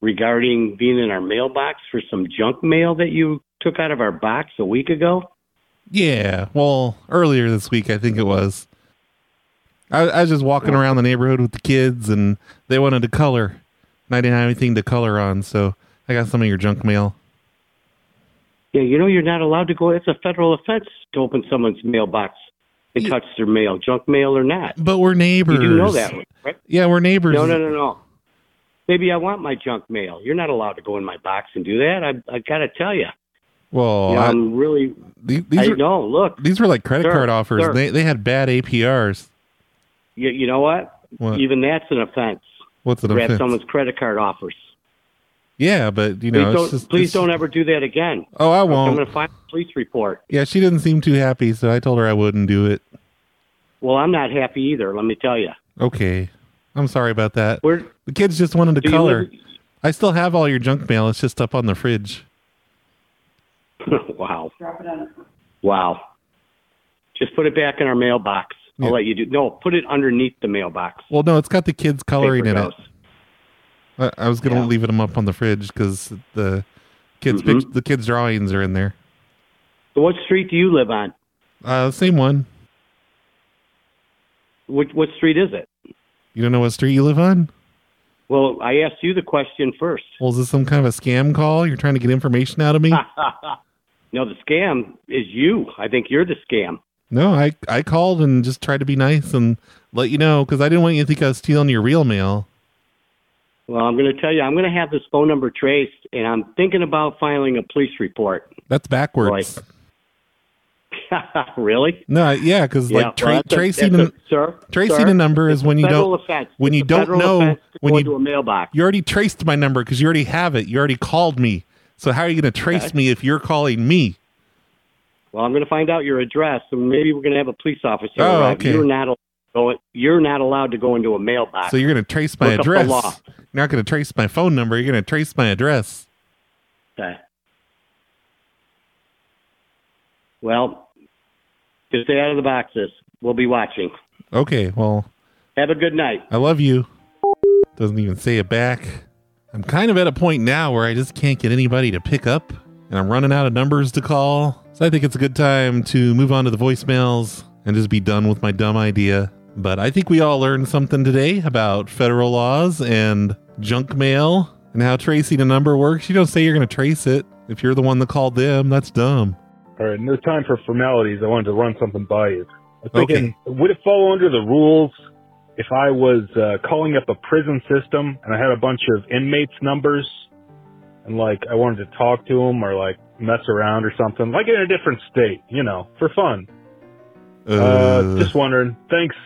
regarding being in our mailbox for some junk mail that you took out of our box a week ago. Yeah. Well, earlier this week, I think it was. I, I was just walking around the neighborhood with the kids, and they wanted to color, and I didn't have anything to color on, so I got some of your junk mail. Yeah, you know you're not allowed to go. It's a federal offense to open someone's mailbox and touch their mail, junk mail or not. But we're neighbors. You do know that, right? Yeah, we're neighbors. No, no, no, no. Maybe I want my junk mail. You're not allowed to go in my box and do that. I I gotta tell you. Well, you know, I- I'm really. these, these I were, know. Look, these were like credit Sir, card offers. sir. They they had bad APRs. You, you know what? What? Even that's an offense. What's an Grab offense? someone's credit card offers. Yeah, but you please know, don't. it's just, please it's- don't ever do that again. Oh, I won't. I'm going to file a police report. Yeah, she didn't seem too happy, so I told her I wouldn't do it. Well, I'm not happy either. Let me tell you. Okay, I'm sorry about that. Where- the kids just wanted to color. live- I still have all your junk mail. It's just up on the fridge. wow. Wow. Just put it back in our mailbox. I'll Yeah. let you do. No, put it underneath the mailbox. Well, no, it's got the kids coloring Paper in it. I, I was gonna leave them up on the fridge because the kids' Mhm. pic- the kids' drawings are in there. So what street do you live on? Uh, same one. What what street is it? You don't know what street you live on? Well, I asked you the question first. Well, is this some kind of a scam call? You're trying to get information out of me? no, the scam is you. I think you're the scam. No, I I called and just tried to be nice and let you know because I didn't want you to think I was stealing your real mail. Well, I'm going to tell you, I'm going to have this phone number traced, and I'm thinking about filing a police report. That's backwards. really? No, yeah, because Yeah, like well, tra- a- tracing a, a- sir, tracing sir, a number is when you don't offense. when you It's a don't know to when you into a mailbox. You already traced my number because you already have it. You already called me. So how are you going to trace Okay. me if you're calling me? Well, I'm going to find out your address, and maybe we're going to have a police officer Oh, arrive. okay. You're not allowed to go. You're not allowed to go into a mailbox. So you're going to trace my Look address. law. You're not going to trace my phone number. You're going to trace my address. Okay. Well, just stay out of the boxes. We'll be watching. Okay, well, Have a good night. I love you. Doesn't even say it back. I'm kind of at a point now where I just can't get anybody to pick up, and I'm running out of numbers to call. So I think it's a good time to move on to the voicemails and just be done with my dumb idea. But I think we all learned something today about federal laws and junk mail and how tracing a number works. You don't say you're going to trace it. If you're the one that called them, that's dumb. All right, no time for formalities. I wanted to run something by you. I'm thinking, would it fall under the rules if I was uh, calling up a prison system and I had a bunch of inmates' numbers and like I wanted to talk to them or like mess around or something, like in a different state, you know, for fun? Uh, just wondering. Thanks.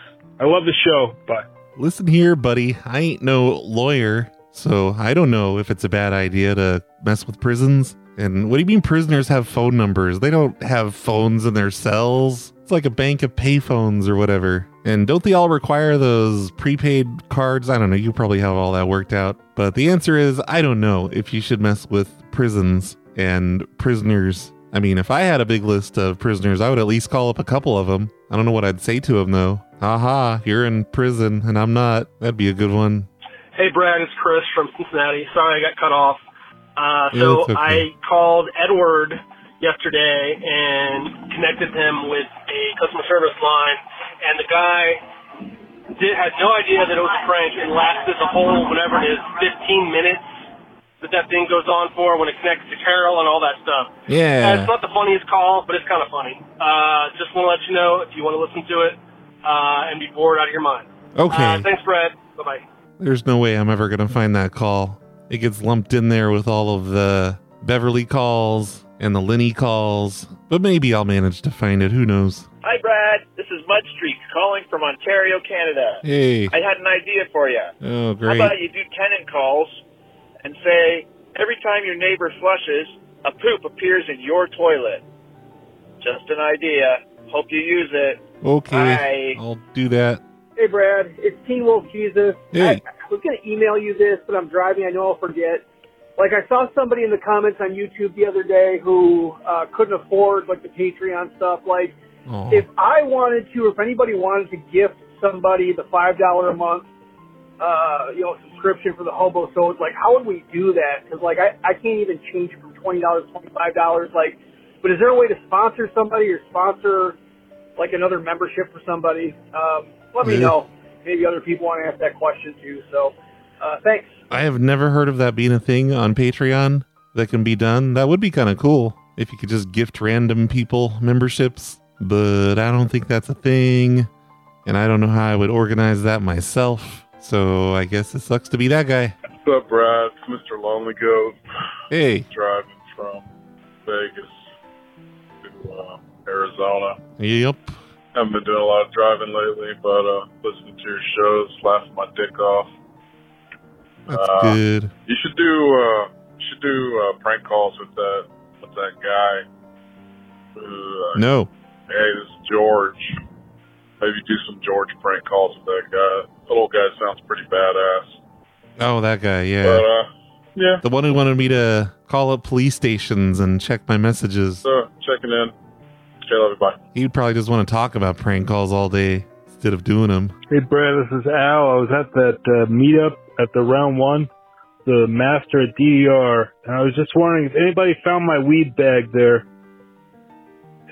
I love the show. Bye. Listen here, buddy. I ain't no lawyer, so I don't know if it's a bad idea to mess with prisons. And what do you mean prisoners have phone numbers? They don't have phones in their cells. It's like a bank of payphones or whatever. And don't they all require those prepaid cards? I don't know. You probably have all that worked out. But the answer is I don't know if you should mess with prisons and prisoners. I mean, if I had a big list of prisoners, I would at least call up a couple of them. I don't know what I'd say to them though. Aha, you're in prison and I'm not. That'd be a good one. Hey, Brad, it's Chris from Cincinnati. Sorry I got cut off. Uh, so okay. I called Edward yesterday and connected him with a customer service line, and the guy did, had no idea that it was a prank and lasted the whole, whatever it is, 15 minutes that that thing goes on for when it connects to Carol and all that stuff. Yeah. Uh, it's not the funniest call, but it's kind of funny. Uh, just want to let you know if you want to listen to it uh, and be bored out of your mind. Okay. Uh, thanks, Brad. Bye-bye. There's no way I'm ever going to find that call. It gets lumped in there with all of the Beverly calls and the Lenny calls, but maybe I'll manage to find it. Who knows? Hi, Brad. This is Mudstreak calling from Ontario, Canada. Hey. I had an idea for you. Oh, great. How about you do tenant calls and say every time your neighbor flushes, a poop appears in your toilet. Just an idea. Hope you use it. Okay. Bye. I'll do that. Hey, Brad. It's Teen Wolf Jesus. Hey. I, I was going to email you this, but I'm driving. I know I'll forget. Like, I saw somebody in the comments on YouTube the other day who uh, couldn't afford, like, the Patreon stuff. Like, Oh. if I wanted to, or if anybody wanted to gift somebody the $5 a month, uh, you know, subscription for the Hobo So it's like, how would we do that? Because, like, I, I can't even change it from $20 to $25. Like, but is there a way to sponsor somebody or sponsor, like, another membership for somebody? Um, let me Yeah. know. Maybe other people want to ask that question too. So, uh, thanks. I have never heard of that being a thing on Patreon that can be done. That would be kind of cool if you could just gift random people memberships, but I don't think that's a thing. And I don't know how I would organize that myself. So I guess it sucks to be that guy. What's up, Brad? It's Mr. Lonely Goat. Hey. Driving from Vegas to uh, Arizona. Yep. Haven't been doing a lot of driving lately, but uh, listening to your shows, laughing my dick off. That's Uh, good. You should do uh, you should do uh, prank calls with that with that guy. Who, uh, No. Hey, this is George. Maybe do some George prank calls with that guy. That little guy sounds pretty badass. Oh, that guy. But Yeah. uh, Yeah. The one who wanted me to call up police stations and check my messages. So checking in. Okay, love you. Bye. He'd probably just want to talk about prank calls all day instead of doing them. Hey, Brad, this is Al. I was at that uh, meetup at the round one, the master at DER, and I was just wondering if anybody found my weed bag there.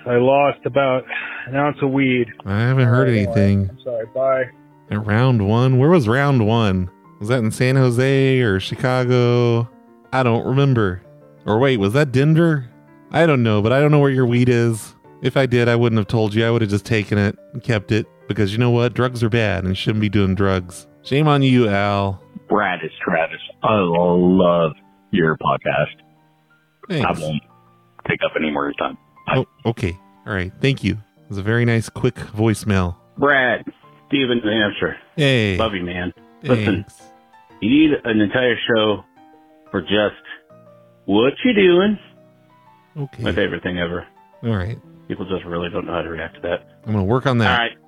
I lost about an ounce of weed. I haven't heard anything. I'm sorry. Bye. At round one? Where was round one? Was that in San Jose or Chicago? I don't remember. Or wait, was that Denver? I don't know, but I don't know where your weed is. If I did, I wouldn't have told you. I would have just taken it and kept it because you know what? Drugs are bad and shouldn't be doing drugs. Shame on you, Al. Brad, it's Travis. I love your podcast. Thanks. I won't take up any more of your time. Oh, okay. All right. Thank you. It was a very nice, quick voicemail. Brad, Steven, New Hampshire. Hey. Love you, man. Listen, Thanks. you need an entire show for just what you doing. Okay. My favorite thing ever. All right. People just really don't know how to react to that. I'm going to work on that. All right.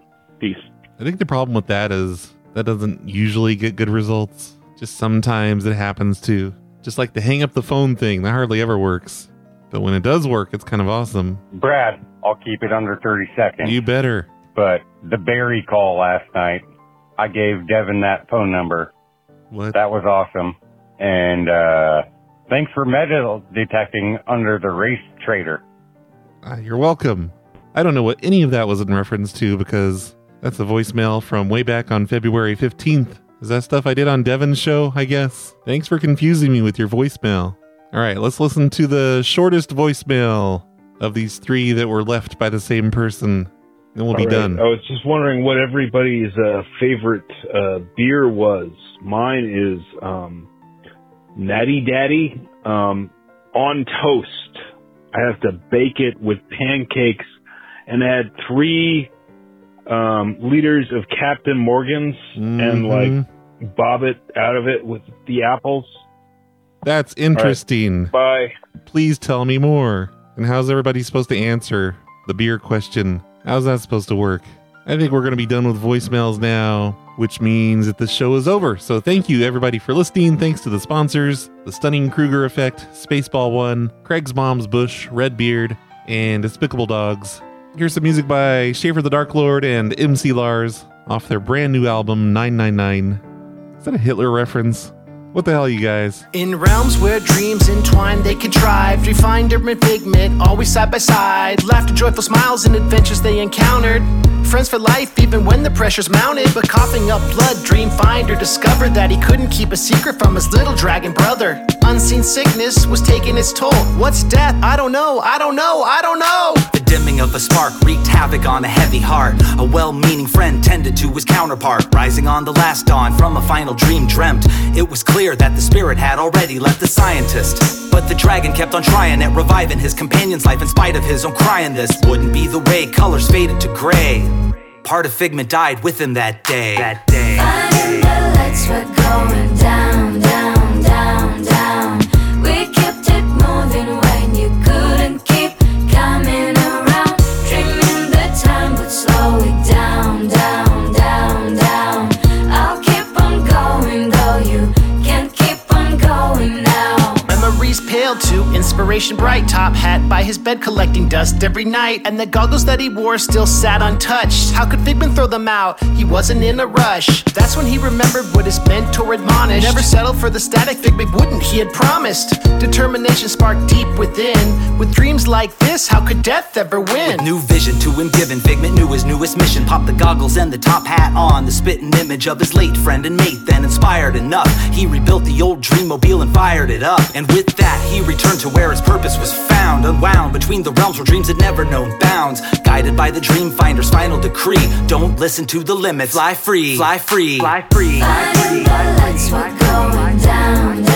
Peace. I think the problem with that is that doesn't usually get good results. Just sometimes it happens too. Just like the hang up the phone thing, that hardly ever works. But when it does work, it's kind of awesome. Brad, I'll keep it under 30 seconds. You better. But the Barry call last night, I gave Devin that phone number. What? That was awesome. And uh thanks for metal detecting under the race trader. Ah, you're welcome. I don't know what any of that was in reference to because that's a voicemail from way back on February 15th. Is that stuff I did on Devin's show, I guess? Thanks for confusing me with your voicemail. All right, let's listen to the shortest voicemail of these three that were left by the same person. Then we'll be All right. done. I was just wondering what everybody's uh, favorite uh, beer was. Mine is um, Natty Daddy um, on toast. I have to bake it with pancakes and add three um, liters of Captain Morgan's and Mhm. like bob it out of it with the apples. That's interesting. Bye. Please tell me more. And how's everybody supposed to answer the beer question? How's that supposed to work? I think we're going to be done with voicemails now, which means that the show is over. So thank you everybody for listening. Thanks to the sponsors, the Stunning Kruger Effect, Spaceball One, Craig's Mom's Bush, Red Beard, and Despicable Dogs. Here's some music by Schaffer the Dark Lord and MC Lars off their brand new album 999. Is that a Hitler reference? What the hell, you guys? In realms where dreams entwine, they contrived, refined urban figment, always side by side. Laughter, joyful smiles, and adventures they encountered. Friends for life, even when the pressure's mounted. But coughing up blood, Dreamfinder discovered that he couldn't keep a secret from his little dragon brother. Unseen sickness was taking its toll. What's death? I don't know, I don't know, I don't know. The dimming of a spark wreaked havoc on a heavy heart. A well meaning friend tended to his counterpart. Rising on the last dawn from a final dream dreamt. It was clear that the spirit had already left the scientist. But the dragon kept on trying at reviving his companion's life in spite of his own crying. This wouldn't be the way colors faded to gray. Part of Figment died with him that day. That day. the lights were going down, to inspiration bright. Top hat by his bed collecting dust every night. And the goggles that he wore still sat untouched. How could Figment throw them out? He wasn't in a rush. That's when he remembered what his mentor admonished. Never settle for the static Figment wouldn't, he had promised. Determination sparked deep within. With dreams like this, how could death ever win? With New vision to him given, Figment knew his newest mission. Pop the goggles and the top hat on, the spitting image of his late friend and mate. Then inspired enough, he rebuilt the old dream mobile and fired it up. And with that, he returned to where his purpose was found, unwound between the realms where dreams had never known bounds. Guided by the dreamfinder's final decree, don't listen to the limits. Fly free, fly free, fly free. Finding the lights were going down, down,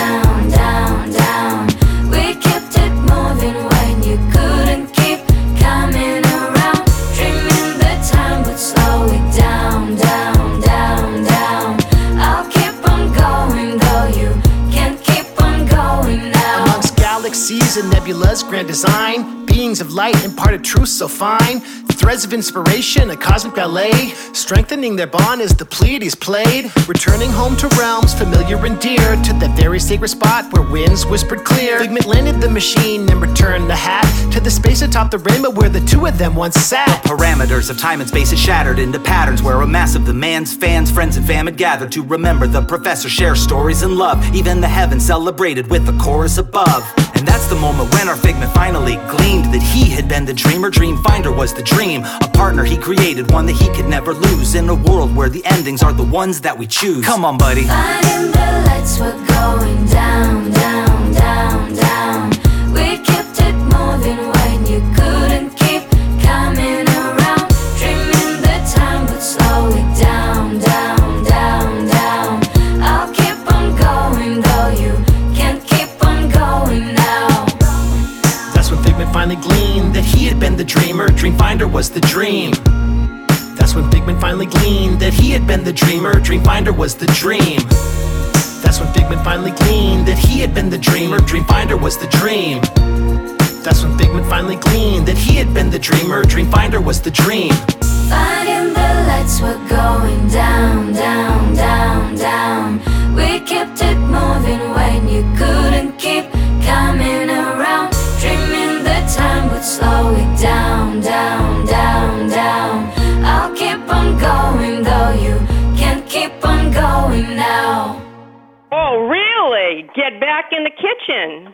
Nebulas, grand design, beings of light imparted truth so fine. threads of inspiration, a cosmic ballet, strengthening their bond as the Pleiades played. Returning home to realms familiar and dear, to that very sacred spot where winds whispered clear. Figment landed the machine and returned the hat to the space atop the rainbow where the two of them once sat. Parameters of time and space is shattered into patterns where a mass of the man's fans, friends, and fam had gathered to remember the professor, share stories and love. Even the heavens celebrated with the chorus above. And that's the moment when our figment finally gleamed that he had been the dreamer. Dreamfinder was the dream. A partner he created, one that he could never lose. In a world where the endings are the ones that we choose. Come on, buddy. Finding the lights were going down, down, down, down. Dreamer. Dreamfinder was the dream. That's when Figment finally gleaned that he had been the dreamer. Dreamfinder was the dream. That's when Figment finally gleaned that he had been the dreamer. Dreamfinder was the dream. That's when Figment finally gleaned that he had been the dreamer. Dreamfinder was the dream. Finding the lights were going down, down, down, down. We kept it moving when you couldn't keep coming around. Time would slow it down, down, down, down. I'll keep on going though you can't keep on going now. Oh, really? Get back in the kitchen.